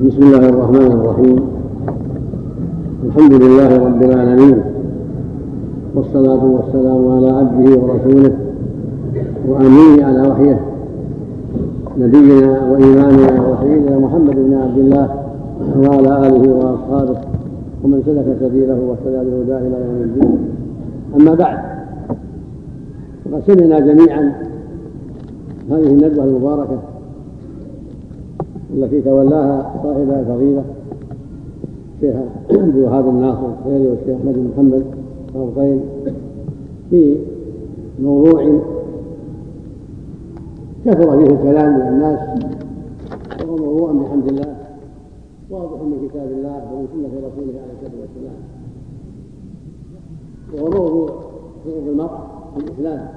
بسم الله الرحمن الرحيم. الحمد لله رب العالمين. والصلاة والسلام على عبده ورسوله وأمينه على وحيه. نبينا وإمامنا وسيدنا محمد بن عبد الله وعلى آله وأصحابه ومن سلك سبيله واهتدى بهداه إلى يوم الدين. أما بعد فقد سمعنا جميعا هذه الندوة المباركة التي تولاها صاحبها الفضيلة الشيخ عبد الوهاب الناصر الخيري والشيخ أحمد بن محمد الرقين في موضوع كثر فيه الكلام من الناس وهو موضوع بحمد الله واضح من كتاب الله ومن سنة رسوله عليه الصلاة والسلام. وهو موضوع حقوق المرأة في الإسلام.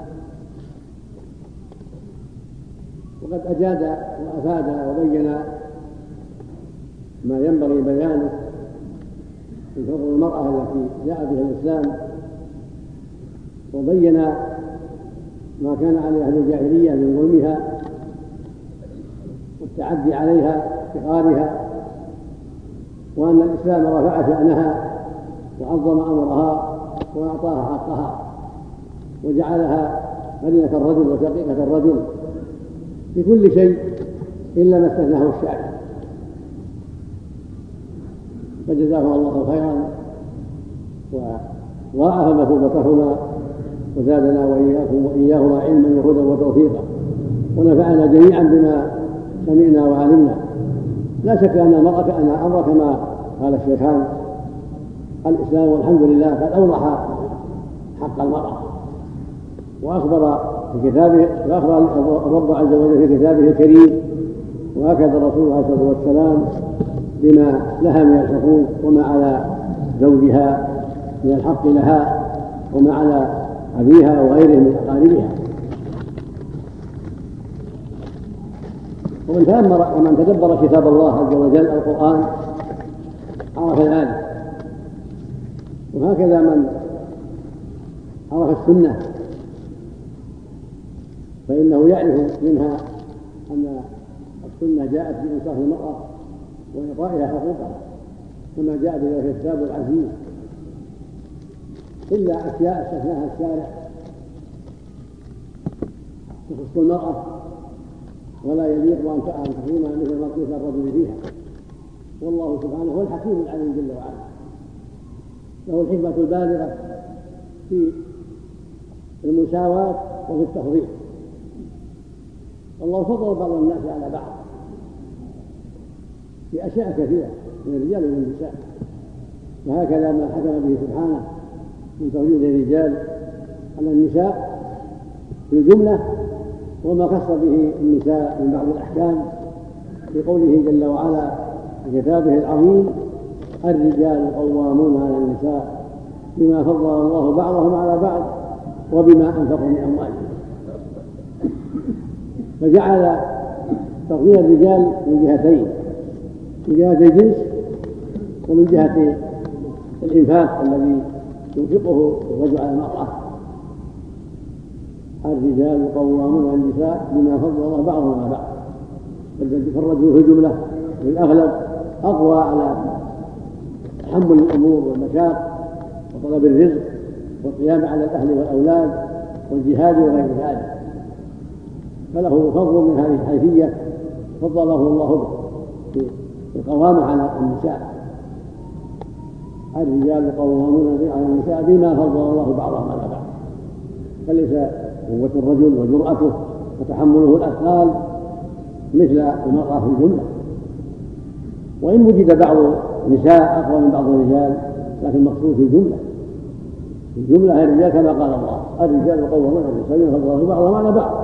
وقد أجاد وأفاد وبين ما ينبغي بيانه من حقوق المرأة التي جاء بها الإسلام وبين ما كان عليه أهل الجاهلية من ظلمها والتعدي عليها افتقارها وأن الإسلام رفع شأنها وعظم أمرها وأعطاها حقها وجعلها مدينة الرجل وشقيقة الرجل. في كل شيء إلا ما استثناه الشارع فجزاهما الله خيرا وضاعف مثوبتهما وزادنا وإياكم وإياهما علما وهدى وتوفيقا. ونفعنا جميعا بما سمعنا وعلمنا. لا شك أن المرأة أن أمر كما قال الشيخان. الإسلام والحمد لله قد أوضح حق المرأة وأخبر في كتابه وأخبر الرب عز وجل في كتابه الكريم وهكذا الرسول عليه الصلاة والسلام بما لها من الحقوق وما على زوجها من الحق لها وما على أبيها وغيره من أقاربها. ومن تأمر ومن تدبر كتاب الله عز وجل القرآن عرف ذلك. وهكذا من عرف السنة فإنه يعرف منها أن السنة جاءت بإنصاف المرأة وإعطائها حقوقها كما جاء بذلك الكتاب العزيز. إلا أشياء استثناها الشارع تخص المرأة ولا يليق أن تكون مثل ما قيس الرجل فيها. والله سبحانه هو الحكيم العليم جل وعلا. له الحكمة البالغة في المساواة وفي التفضيل. والله فضل بعض الناس على بعض. في أشياء كثيرة من الرجال ومن النساء. وهكذا ما حكم به سبحانه من تفضيل الرجال على النساء في الجملة وما خص به النساء من بعض الأحكام في قوله جل وعلا في كتابه العظيم الرجال قوامون على النساء بما فضل الله بعضهم على بعض وبما أنفقوا من أموالهم. فجعل تفضيل الرجال من جهتين من جهة الجنس ومن جهة الإنفاق الذي ينفقه الرجل على المرأة. الرجال قوامون على النساء بما فضل الله بعضهم على بعض فالرجل في الجملة في الأغلب أقوى على تحمل الأمور والمشاق وطلب الرزق والقيام على الأهل والأولاد والجهاد وغير ذلك. فله فضل من هذه الحيثية فضله الله به في القوامة على النساء الرجال قوامون على النساء بما فضل الله بعضهم على بعض. فليس قوة الرجل وجرأته وتحمله الأثقال مثل المرأة في الجملة. وإن وجد بعض النساء أقوى من بعض الرجال لكن المقصود في الجملة. في الجملة الرجال كما قال الله. الرجال قوامون على النساء بما فضل الله بعضهم على بعض.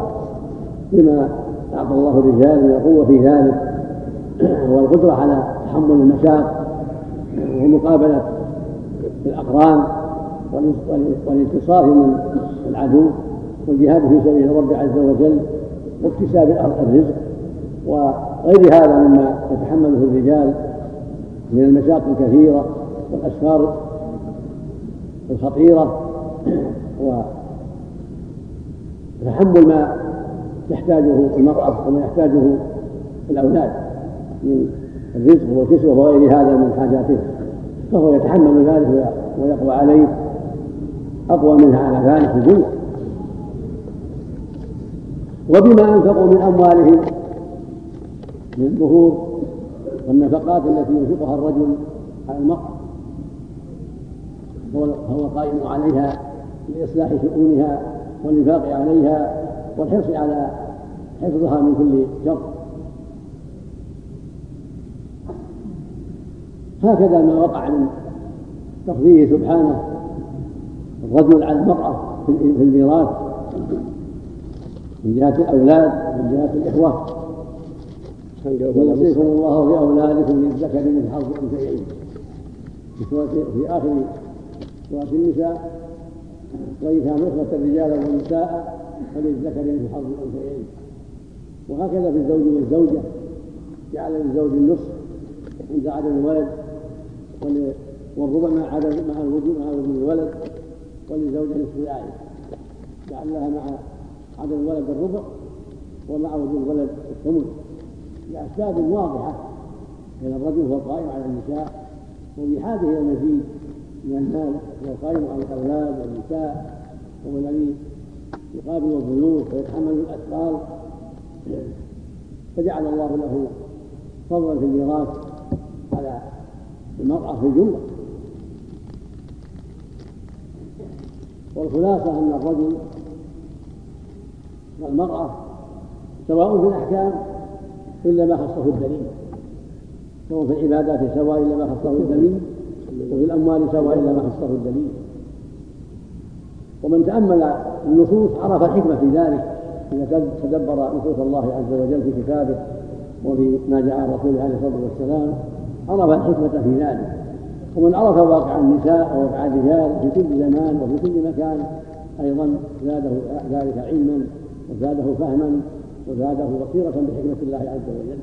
بما أعطى الله الرجال من القوة في ذلك. والقدرة على تحمل المشاق ومقابلة الأقران والانتصار من العدو والجهاد في سبيل الرب عز وجل واكتساب الرزق. وغير هذا مما يتحمله الرجال من المشاق الكثيرة والأسفار الخطيرة. وتحمل ما تحتاجه المرأة وما يحتاجه الأولاد من الرزق والكسوة وغير هذا من حاجاته. فهو يتحمل ذلك ويقوى عليه. أقوى منها على ذلك الجملة وبما أنفقوا من أموالهم من الظهور والنفقات التي ينفقها الرجل على المرأة فهو قائم عليها لإصلاح شؤونها والإنفاق عليها والحرص على حفظها من كل شر. هكذا ما وقع من تقضيه سبحانه الرجل على المرأة في الميراث من جهة الأولاد من جهة الإخوة. يوصيكم الله في أولادكم للذكر من حظ الأنثيين. في آخر سورة النساء وإن كانوا إخوة رجالا ونساء فللذكر مثل حظ الأنثيين. وهكذا في الزوج والزوجة. جعل للزوج النصف عند عدم الولد. والربع مع عدم مع الوجود مع وجود الولد. وللزوجة نصف ذلك جعل لها مع عدم الولد الربع ومع وجود الولد الثمن. لأسباب واضحة. بين الرجل هو قائم على النساء. وبحاجه إلى المزيد من المال هو قائم على الأولاد والنساء. هو الذي يقابل الضيوف ويتحمل الأثقال فجعل الله له فضلا في الميراث على المرأة في الجملة. والخلاصة أن الرجل والمرأة سواء في الأحكام إلا ما خصه الدليل. سواء في العبادات سواء إلا ما خصه الدليل وفي الأموال سواء إلا ما خصه الدليل. ومن تأمل النصوص عرف الحكمة في ذلك إذا تدبر نصوص الله عز وجل في كتابه وفي ما جاء عن رسوله عليه الصلاة والسلام عرف الحكمة في ذلك. ومن عرف واقع النساء وواقع الرجال في كل زمان وفي كل مكان أيضا زاده ذلك علما وزاده فهما وزاده بصيرة بحكمة الله عز وجل.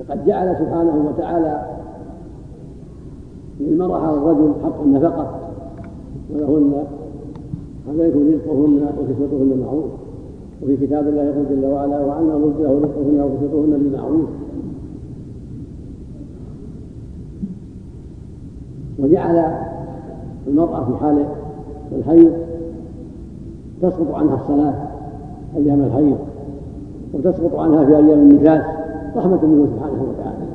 وقد جعل سبحانه وتعالى للمرأة على الرجل حق النفقة ولهن عليكم رزقهن وكسوتهن بالمعروف وفي كتاب الله يقول جل وعلا وأن له رزقهن وكسوتهن بالمعروف وجعل المرأة في حال الحيض تسقط عنها الصلاة أيام الحيض وتسقط عنها في أيام النفاس رحمة منه سبحانه وتعالى.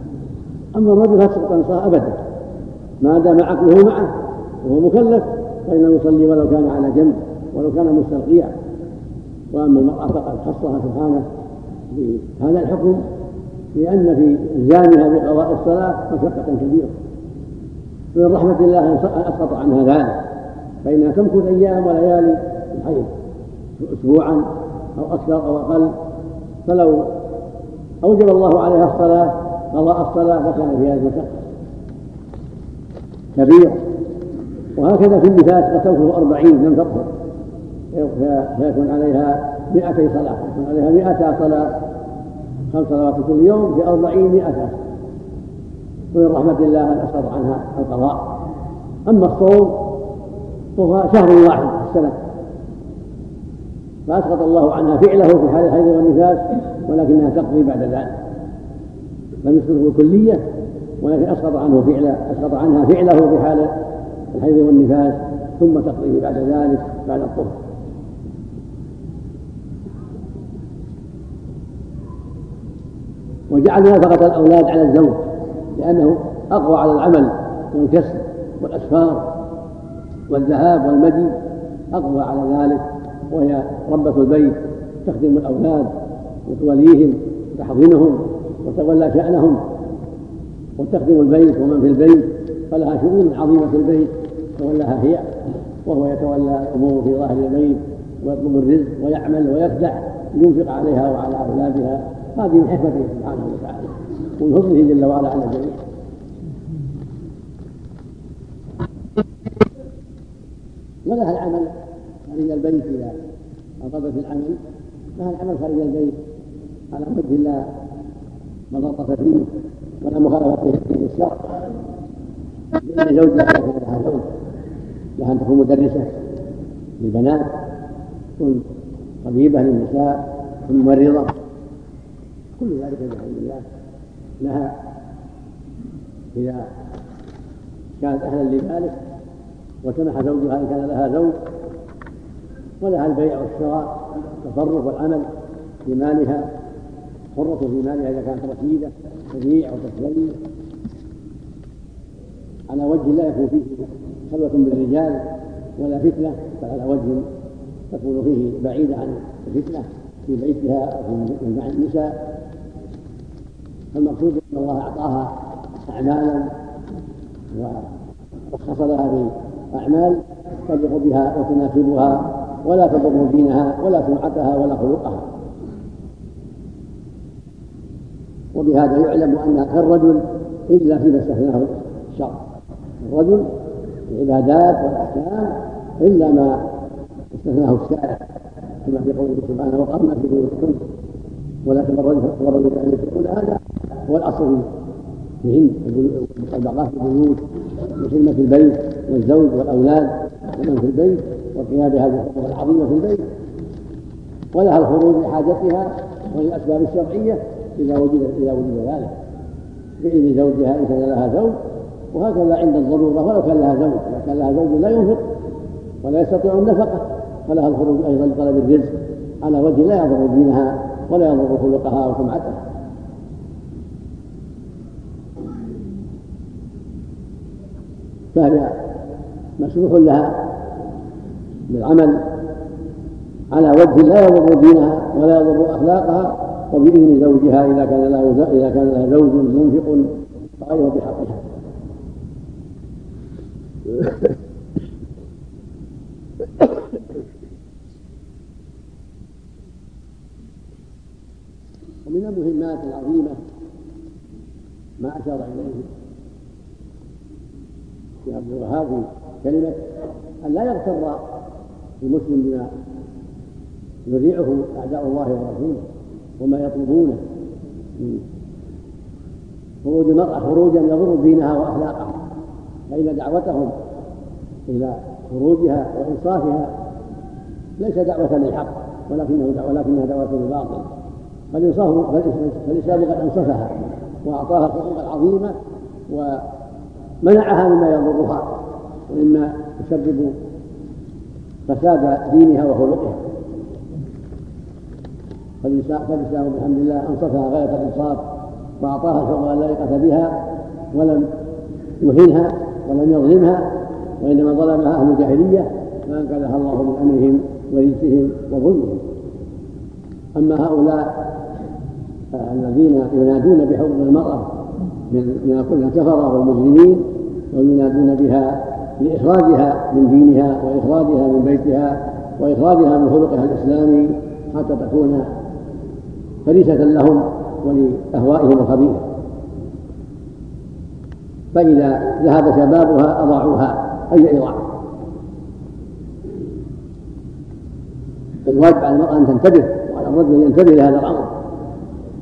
أما الرجل فسقط عن الصلاة أبدا. ما دام عقله معه وهو مكلف فإنه يصلي ولو كان على جنب ولو كان مستلقيا وأما المرأة فقد خصها سبحانه بهذا الحكم لأن في إلزامها بقضاء الصلاة مشقة كبيرة. من رحمة الله أن أسقط عنها ذلك فإنها تمكث أيام وليالي الحيض أسبوعا أو أكثر أو أقل. فلو أوجب الله عليها الصلاة قضاء الصلاة فكان في هذه المشقة. كبير وهكذا في النفاس قد تنفذ أربعين لم تطهر فيكون عليها مئتي صلاة. يكون عليها مئتا صلاة خمس صلوات كل يوم في أربعين مئة ومن رحمة الله أن أسقط عنها القضاء. أما الصوم فهو شهر واحد في السنة. فأسقط الله عنها فعله في حال الحيض والنفاس ولكنها تقضي بعد ذلك. لم يسقطه الكلية ولكن أسقط عنه فعله أسقط عنها فعله في حال الحيض والنفاس ثم تقضيه بعد ذلك بعد الطهر. وجعل نفقة الأولاد على الزوج لأنه أقوى على العمل والكسب والأسفار والذهاب والمجيء أقوى على ذلك وهي ربة البيت تخدم الأولاد وتوليهم وتحضنهم وتولى شأنهم. وتخدم البيت ومن في البيت فلها شؤون عظيمة في البيت تولاها هي وهو يتولى الأمور في ظاهر البيت ويطلب الرزق ويعمل ويفتح لينفق عليها وعلى أولادها هذه من حكمته سبحانه وتعالى ومن فضله جل وعلا على الجميع. ولها العمل خارج البيت إذا أطلبت العمل لها العمل خارج البيت على وجه لا مضرة فيه. ولا مخالفة في الشرع لأن زوجها لها زوج. لها أن تكون مدرسة للبنات تكون طبيبة للنساء ممرضة كل ذلك بحمد الله. لها إذا كانت أهلا لذلك وسمح زوجها إن كان لها زوج ولها البيع والشراء التصرف والعمل في مالها. حرة في مالها إذا كانت رشيدة تبيع وتشتري على وجه لا يكون فيه خلوة بالرجال ولا فتنة بل على وجه تكون فيه بعيدة عن الفتنة في بيتها أو في مع النساء. فالمقصود أن الله أعطاها أعمالا ورخص لها بأعمال تليق بها وتناسبها ولا تضر دينها ولا سمعتها ولا خلقها. وبهذا يعلم أنها كالرجل إلا فيما استثناه الشرع الرجل العبادات والأحكام إلا ما استثناه الشارع كما في قوله سبحانه وقرنا في بيوتكم ولا تبرجن تبرج الجاهلية الأولى هذا هو الأصل فيهن البقاء في البيوت وخدمة البيت والزوج والأولاد ومن في البيت وقيام بهذه الحقوق العظيمة في البيت. ولها الخروج لحاجتها وللأسباب الشرعية إذا وجد إذا وجد ذلك. بإذن زوجها إن كان لها زوج وهكذا عند الضرورة ولو كان لها زوج إذا كان لها زوج لا ينفق ولا يستطيع النفقة. فلها الخروج أيضا لطلب الرزق على وجه لا يضر دينها ولا يضر خلقها وسمعتها. فهي مسموح لها بالعمل على وجه لا يضر دينها ولا يضر أخلاقها وبإذن زوجها إذا كان له إذا كان لها زوج منفق غير بحقها ومن المهمات العظيمة ما أشار إليه في عبد الوهاب في كلمة أن لا يغتر المسلم بما يذيعه أعداء الله ورسوله وما يطلبونه. خروج المرأة خروجا يضر دينها وأخلاقها. فإن دعوتهم إلى خروجها وإنصافها ليس دعوة للحق ولكنه ولكنها دعوة للباطل. فالإسلام قد أنصفها وأعطاها الحقوق العظيمة ومنعها مما يضرها ومما يسبب فساد دينها وخلقها. فالإسلام بحمد الله أنصفها غاية الإنصاف وأعطاها الحقوق اللائقة بها ولم يهنها ولم يظلمها وإنما ظلمها أهل الجاهلية فأنقذها الله من أمرهم ورجسهم وظلمهم. أما هؤلاء الذين ينادون بحقوق المرأة من كل الكفرة والمجرمين وينادون بها لإخراجها من دينها وإخراجها من بيتها وإخراجها من خلقها الإسلامي حتى تكون فريسة لهم ولأهوائهم الخبيثة فإذا ذهب شبابها أضاعوها أي إضاعة؟ الواجب على المرأة أن تنتبه وعلى الرجل أن ينتبه لهذا الأمر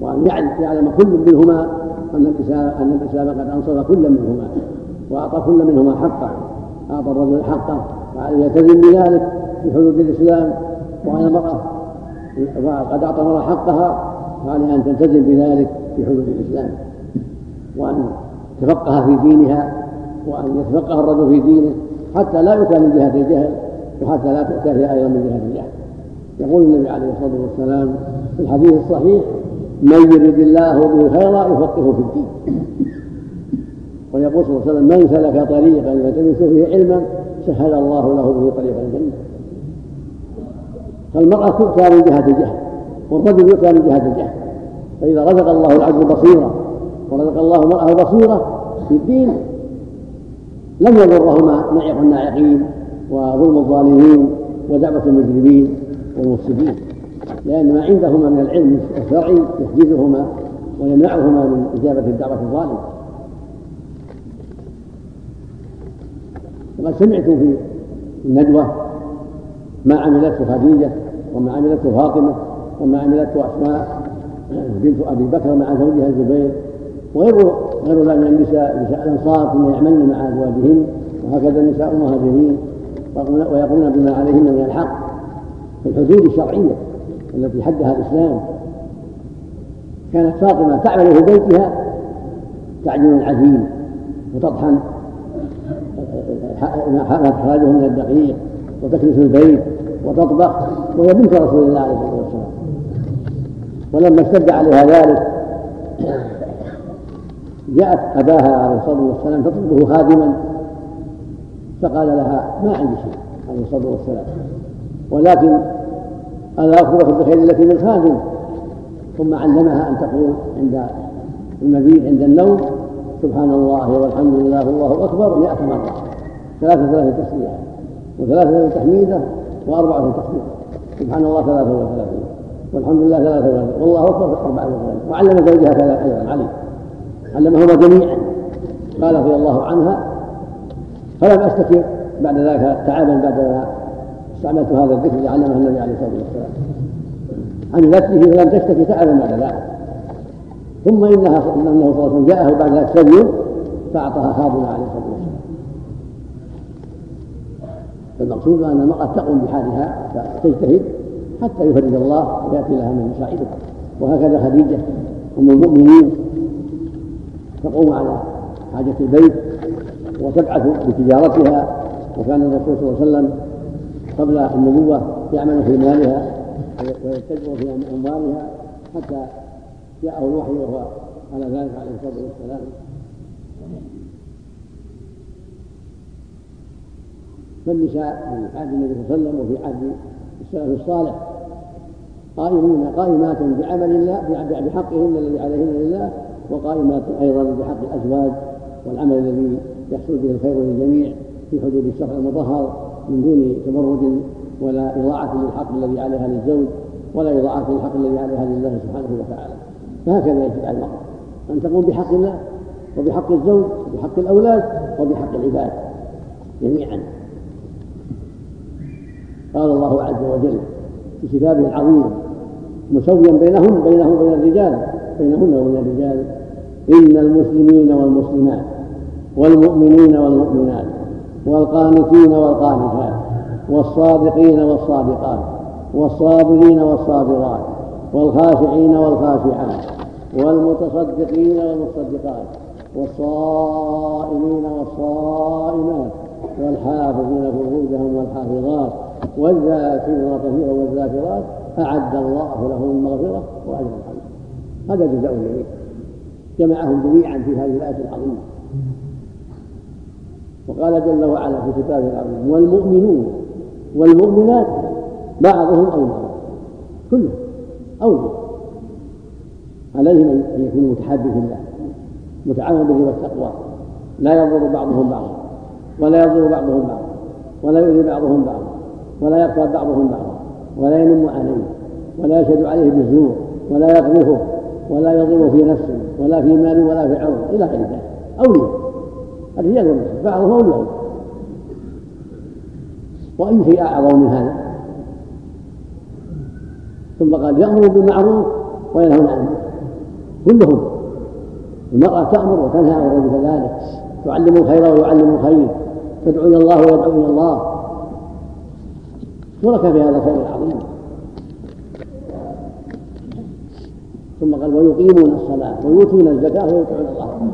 وأن يعلم كل منهما أن الإسلام أن الإسلام قد أنصر كل منهما وأعطى كل منهما حقه أعطى الرجل حقه وعليه يلتزم بذلك في حدود الإسلام وعلى المرأة قد أعطى المرأة حقها فعليها أن تلتزم بذلك في حدود الإسلام وأن تفقه في دينها وأن يتفقه الرجل في دينه حتى لا يؤتى من جهة الجهل وحتى لا تؤتى هي أيضا من جهة الجهل. يقول النبي عليه الصلاة والسلام في الحديث الصحيح من يرد الله به خيرا يفقهه في الدين. ويقول صلى الله عليه وسلم من سلك طريقا يلتمس فيه علما سهل الله له به طريق الجنه فالمرأة تؤتى من جهة الجهل. والرجل يؤتى من جهة الجهل فإذا رزق الله العبد بصيرة ورزق الله المرأة بصيرة في الدين لم يضرهما نعق الناعقين وظلم الظالمين ودعوة المجرمين والمفسدين. لأن ما عندهما من العلم الشرعي يحجزهما ويمنعهما من إجابة الدعوة الظالمة. وقد سمعت في الندوة ما عملته خديجة وما عملته فاطمة وما عملته أسماء بنت أبي بكر مع زوجها الزبير وغير غير ذلك من النساء نساء الأنصار كن يعملن مع أزواجهن وهكذا نساء المهاجرين ويقولون بما عليهن من الحق في الحدود الشرعية التي حدها الإسلام. كانت فاطمة تعمل في بيتها تعجن العجين وتطحن إخراجه من الدقيق وتكنس البيت وتطبخ وهي بنت رسول الله عليه الصلاة والسلام. ولما اشتد عليها ذلك جاءت أباها عليه الصلاة والسلام تطلبه خادما فقال لها ما عندي شيء عليه الصلاة والسلام ولكن أنا أخبرك بخير لك من خادم. ثم علمها أن تقول عند المبيت عند النوم سبحان الله والحمد لله والله أكبر مئة مرة. ثلاثة ثلاثة تسبيحة وثلاثة ثلاثة تحميدة وأربعة تكبيرة سبحان الله ثلاثة وثلاثين والحمد لله ثلاثة وثلاثين والله أكبر أربعة وثلاثين وعلم زوجها كذا أيضا علي. علمهما جميعا. قال رضي الله عنها فلم أستكن بعد ذلك تعبا بعد ما استعملت هذا الذكر الذي علمه النبي عليه الصلاة والسلام. عن نفسه فلم تشتكي تعبا بعد ذلك. ثم إنها إنه صلى الله عليه وسلم جاءه بعد ذلك سبي فأعطاها خادمه عليه الصلاة والسلام. فالمقصود أن المرأة تقوم بحالها فتجتهد حتى يفرج الله ويأتي لها من مساعدته وهكذا خديجة أم المؤمنين تقوم على حاجة البيت وتبعث بتجارتها وكان الرسول صلى الله عليه وسلم قبل النبوة يعمل في مالها ويتجر في أموالها حتى جاءه الوحي وهو على ذلك عليه الصلاة والسلام. فالنساء في عهد النبي صلى الله عليه وسلم وفي عهد السلف الصالح قائمون قائمات بعمل الله بحقهن الذي عليهن لله وقائمات أيضا بحق الأزواج والعمل الذي يحصل به الخير للجميع في حدود الشرع المطهر من دون تبرج ولا إضاعة للحق الذي عليها للزوج ولا إضاعة للحق الذي عليها لله سبحانه وتعالى. فهكذا يجب على المرأة أن تقوم بحق الله وبحق الزوج وبحق الأولاد وبحق العباد جميعا. قال الله عز وجل في كتابه العظيم مسويا بينهم بينهم وبين الرجال بينهن وبين الرجال. إن المسلمين والمسلمات والمؤمنين والمؤمنات والقانتين والقانتات والصادقين والصادقات والصابرين والصابرات والخاشعين والخاشعات والمتصدقين والمصدقات والصائمين والصائمات والحافظين فروجهم والحافظات والذاكرين والذاكرات أعد الله لهم المغفرة وأجر عظيما هذا جزاء الجميع جمعهم جميعا في هذه الآية العظيمة. وقال جل وعلا في كتابه العظيم والمؤمنون والمؤمنات بعضهم أولى. كلهم أولى. عليهم أن يكونوا متحابين في الله متعاون به والتقوى لا يضر بعضهم بعضا ولا يضر بعضهم بعضا ولا يؤذي بعضهم بعضا ولا يغتاب بعضهم بعضا. ولا ينم عليه ولا يشهد عليه بالزور ولا يقذفه ولا يضرب في نفسه ولا في مال ولا في عرض إلى غير ذلك. أولياء. الرجال والنساء بعضهم أولياء. وأي شيء أعظم من هذا؟ ثم قال يأمر بالمعروف وينهون عن المنكر. كلهم. المرأة تأمر وتنهى عن الرجل كذلك تعلم الخير ويعلم الخير. تدعو إلى الله ويدعو إلى الله. شرك في هذا الخير العظيم. ثم قال ويقيمون الصلاة ويؤتون الزكاة ويطيعون الله.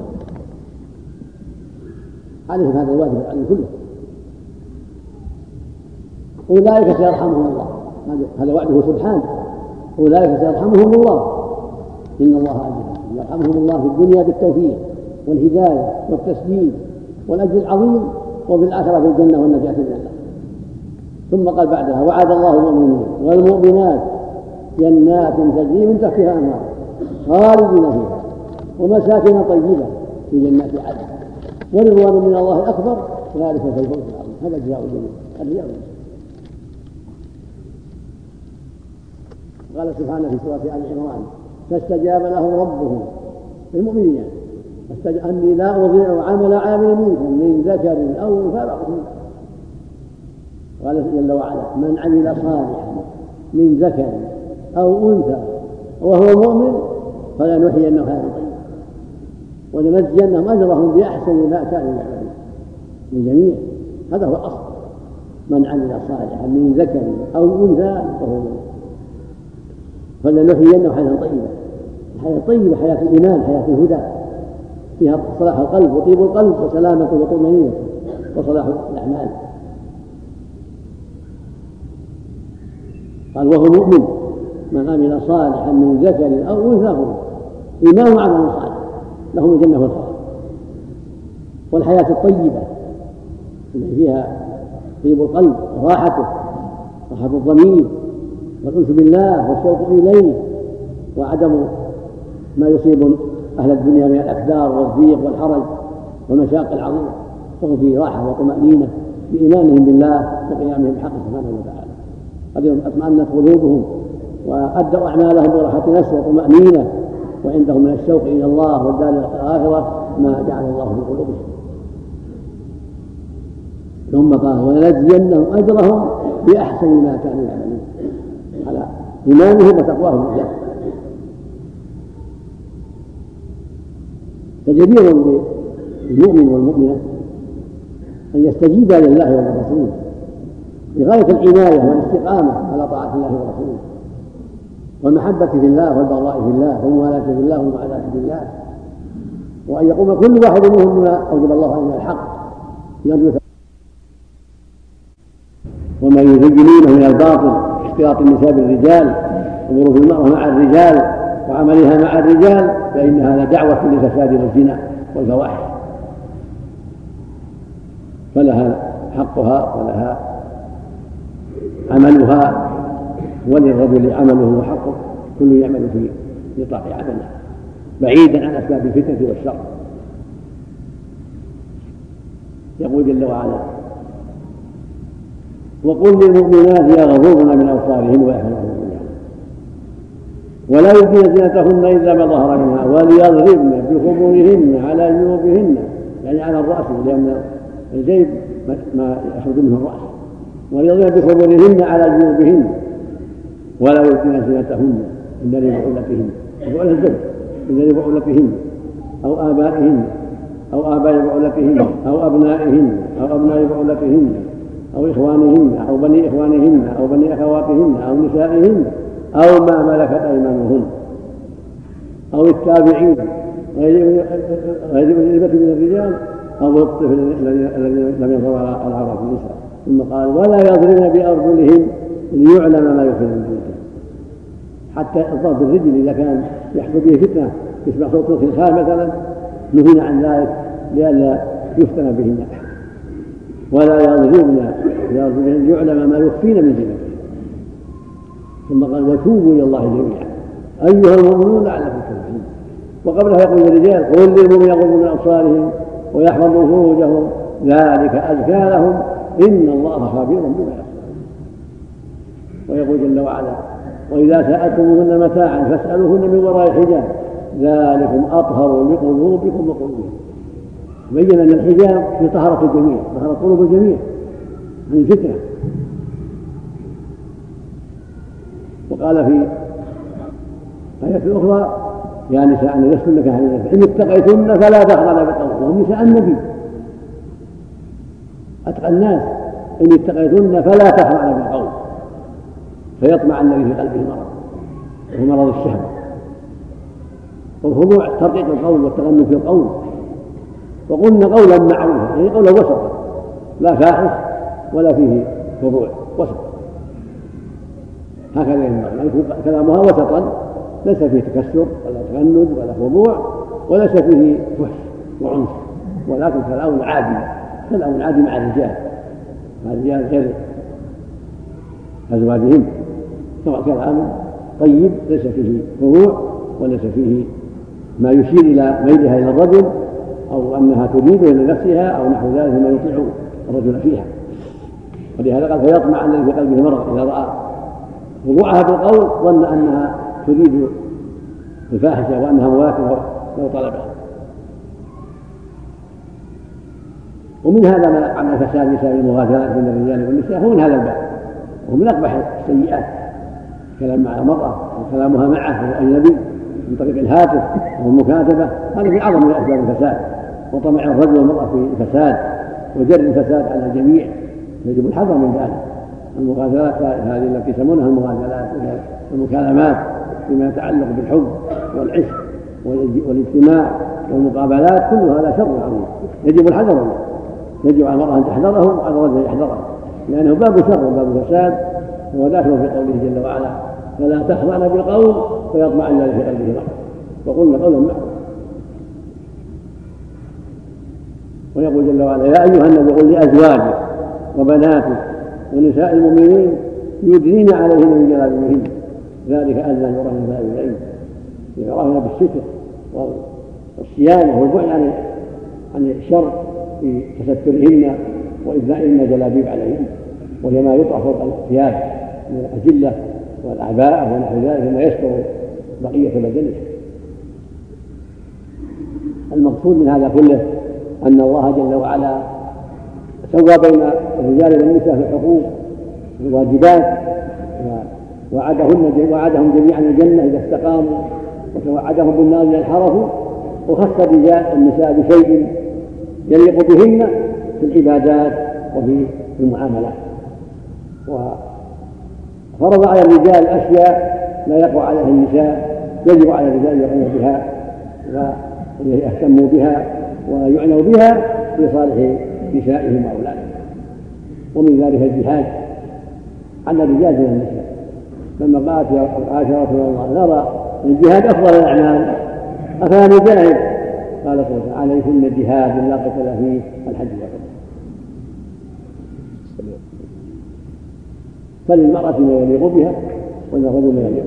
عليهم هذا الواجب عليهم كله أولئك سيرحمهم الله. هذا وعده سبحانه. أولئك سيرحمهم الله. إن الله عزيز يرحمهم الله في الدنيا بالتوفيق والهداية والتسديد والأجر العظيم وفي الآخرة بالجنة والنجاة من الله ثم قال بعدها وعد الله المؤمنين والمؤمنات جنات تجري من تحتها أنهار خالدين فيها ومساكن طيبة في جنات عدن. ورضوان من الله أكبر ذلك في الفوز العظيم. هذا جزاء الجنة الرجال قال سبحانه في سورة آل عمران فاستجاب لهم ربهم المؤمنين أني لا أضيع عمل عامل منكم من ذكر أو أنثى. بعضكم قال جل وعلا من عمل صالحا من ذكر أو أنثى وهو مؤمن فلنحيينه حياة طيبة ولنجزينهم أجرهم بأحسن ما كانوا يعملون. للجميع هذا هو الأصل. من عمل صالحا من ذكر أو أنثى وهو مؤمن فلنحيينه حياة طيبة. الحياة الطيبه حياة الإيمان حياة الهدى. فيها صلاح القلب وطيب القلب وسلامته وطمأنينته وصلاح الأعمال. قال وهو مؤمن من عمل صالحا من ذكر أو أنثى إيمان عمل صالح. لهم الجنة والخير والحياة الطيبة التي فيها طيب القلب وراحته راحة الضمير والأنس بالله والشوق إليه وعدم ما يصيب أهل الدنيا من الأكدار والضيق والحرج والمشاق العظيمة فهم في راحة وطمأنينة بإيمانهم بالله وقيامهم بحق سبحانه وتعالى. قد اطمأنت قلوبهم وأدوا أعمالهم براحة نفس وطمأنينة وعندهم من الشوق إلى الله والدار الآخرة ما جعل الله في قلوبهم. ثم قال ولنجزينهم أجرهم بأحسن ما كانوا يعملون. على إيمانهم وتقواهم بالله فجدير بالمؤمن والمؤمنة أن يستجيبا لله ولرسوله بغاية العناية والاستقامة على طاعة الله ورسوله. والمحبة في الله والبغضاء في الله والموالاة في الله والمعاداة في الله. وأن يقوم كل واحد منهم بما أوجب الله عليه من الحق. يرجو وما يزينونه من الباطل اختلاط النساء بالرجال وظروف المرأة مع الرجال وعملها مع الرجال فإن هذا دعوة للفساد والزنا والفواحش. فلها حقها ولها عملها وللرجل عمله وحقه كل يعمل في نطاق عمله بعيدا عن أسباب الفتنه والشر. يقول جل وعلا وقل للمؤمنات يغضبن من أبصارهن ويحفظن ولا يبدين زينتهن إلا ما ظهر منها وليضربن بخمورهن على جنوبهن يعني على الرأس لأن الجيب ما يخرج منه الرأس. وليضربن بخمورهن على جنوبهن ولا يبدين زينتهن الا لبعولتهن بعولة الزوج الا لبعولتهن أو آبائهن أو آباء بعولتهن أو أبنائهن أو أبناء بعولتهن أو إخوانهن أو بني إخوانهن أو بني أخواتهن أو نسائهن أو ما ملكت أيمانهن. أو التابعين غير غير من الرجال أو الطفل الذي لم يظهر على عورات النساء. ثم قال ولا يضربن بأرجلهن ليعلم ما يخفين من بيوتهن حتى ضرب الرجل إذا كان يحصل به فتنة يسمع صوت الخلخال مثلا نهينا عن ذلك لئلا يفتن بهن ولا يضربن بأرجلهن ليعلم ما يخفين من زينتهن ثم قال وتوبوا إلى الله جميعا. أيها المؤمنون لعلكم تفلحون. وقبلها يقول للرجال قل للمؤمنين يغضوا من أبصارهم ويحفظوا فروجهم ذلك أزكى لهم إن الله خبير بما يصنعون. ويقول جل وعلا وإذا سألتموهن متاعا فاسألوهن من وراء حجاب ذلكم أطهر لقلوبكم وقلوبهم. بين أن الحجاب في طهارة الجميع طهارة قلوب الجميع من الفتنه وقال في آية أخرى يا نساء النبي لستن كهذه إن اتقيتن فلا تخضعن بالقول وهم نساء النبي. أتقى الناس. إن اتقيتن فلا تخضعن بالقول. فيطمع النبي في قلبه مرض. وهو مرض الشهوة. والخضوع ترقيق القول والتغني في القول. وقلنا قولا معروفا. يعني قولا وسطا. لا فاحش ولا فيه خضوع وسط هكذا ينبغي. يكون كلامها وسطا. ليس فيه تكسر ولا تغنج ولا خضوع وليس فيه فحش وعنف. ولكن كلام عادي. كلام عادي مع الرجال. مع الرجال غير أزواجهم سواء كلام طيب ليس فيه خضوع وليس فيه ما يشير إلى ميلها إلى الرجل أو أنها تريده لنفسها أو نحو ذلك مما يطيع الرجل فيها. ولهذا قال فيطمع الذي في قلبه مرض. إذا رأى وضوعها بالقول ظن أنها تريد الفاحشة وأنها مواكبة لو طلبها. ومن هذا ما عن فساد نساء المغادرات بين الرجال والنساء هو من هذا الباب. وهو من اقبح السيئات. الكلام مع المرأة وكلامها معه وهو أجنبي من طريق الهاتف أو المكاتبة. هذا في أعظم من أسباب الفساد. وطمع الرجل والمرأة في الفساد وجر الفساد على الجميع. يجب الحذر من ذلك. المغازلات هذه التي يسمونها المغازلات المكالمات فيما يتعلق بالحب والعشق والاجتماع والمقابلات كل هذا شر عظيم. يجب الحذر منه يجب على المرأة أن تحذره وعلى الرجل أن يحذره لأنه باب شر وباب فساد وهو داخل في قوله جل وعلا فلا تخضعن بالقول فيطمع الذي في قلبه مرض وقلنا قولا معروفا ويقول جل وعلا يا أيها النبي قل لأزواجك وبناتك ونساء المؤمنين يدنين عليهن من جلابيبهن. ذلك أدنى أن يرهن ذلك العلم. يراهن بالستر والصيانة والبعد عن عن الشر. في تسترهن وإبدائهن جلابيب عليهن وهي ما يطرح فوق الثياب من الأجلة والأعباء ونحو ذلك مما يستر بقية بدنه المقصود من هذا كله أن الله جل وعلا سوى بين الرجال والنساء في الحقوق والواجبات وعدهن وعدهم جميعا الجنة إذا استقاموا وتوعدهم بالنار إذا انحرفوا وخص الرجال النساء بشيء يليق بهن في العبادات وفي المعاملات. وفرض على الرجال أشياء لا يقوى عليها النساء يجب على الرجال أن يقوموا بها ويهتموا بها ويعنوا بها في صالح نسائهم وأولادهم. ومن ذلك الجهاد على الرجال من النساء. لما قالت عائشة رضي الله عنها نرى الجهاد أفضل الأعمال. أفلا نجاهد؟ قال وسلم عليكن جهاد لا قتل فيه الحج والعمرة. فللمرأة ما يليق بها وللرجل ما يليق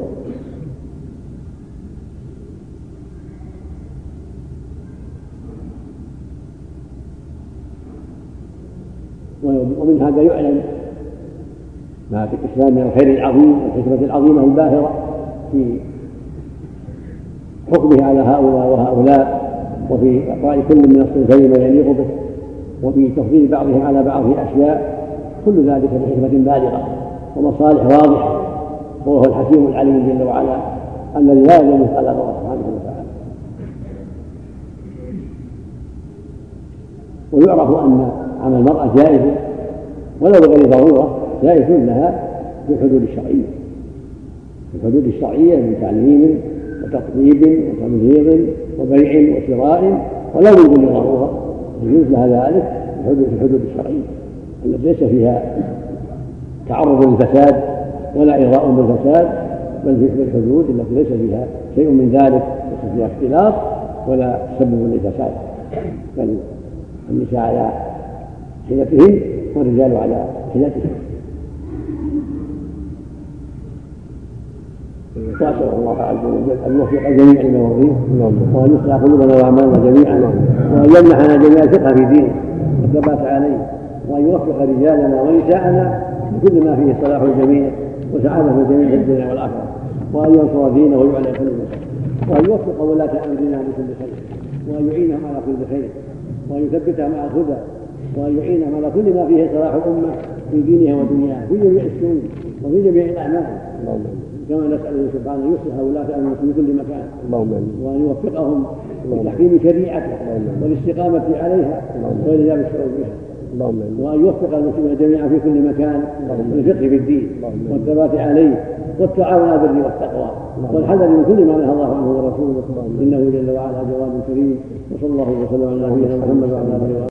ومن هذا يعلم ما في الإسلام من الخير العظيم والحكمة العظيمة الباهرة في حكمه على هؤلاء وهؤلاء. وفي إعطاء كل من الصنفين ما يليق به وفي تفضيل بعضهم على بعض في أشياء كل ذلك بحكمة بالغة ومصالح واضحة وهو الحكيم العليم جل وعلا الذي لا يظلم مثقال ذرة سبحانه وتعالى. ويعرف أن عمل المرأة جائز ولو بغير ضرورة جائز لها في الحدود الشرعية. في الحدود الشرعية من تعليم وتطبيب وتمريض وبيع وشراء ولا من دون ضروره يجوز لها ذلك في الحدود الشرعية التي ليس فيها تعرض للفساد ولا إغراء بالفساد بل في الحدود التي ليس فيها شيء من ذلك ليس فيها اختلاط ولا تسبب للفساد. بل النساء على حيلتهن والرجال على حيلتهم. وأسأل الله عز وجل أن يوفق لما يرضيه وان يصلح قلوبنا وأعمالنا جميعا وان يمنحنا جميع الثقة في دينه والثبات عليه وأن يوفق رجالنا ونساءنا بكل ما فيه صلاح الجميع وسعادة الجميع في الدنيا والآخرة وأن ينصر دينه ويعلى كلمته وأن يوفق ولاة أمرنا بكل خير وأن يعينهم على كل خير وأن يثبتهم على الهدى وأن يعينهم على كل ما فيه صلاح الأمة في دينها ودنياها في جميع الشؤون وفي جميع الأعمال. كما نسأله سبحانه أن يصلح ولاة أمره في كل مكان. اللهم وأن يوفقهم لتحكيم شريعته والاستقامة عليها وإلزام الشعور بها. وأن يوفق المسلمين جميعا في كل مكان للفقه في الدين والثبات عليه والتعاون على البر والتقوى والحذر من كل ما نهى الله عنه ورسوله. إنه جل وعلا جواد كريم وصلى الله وسلم على نبينا محمد وعلى آله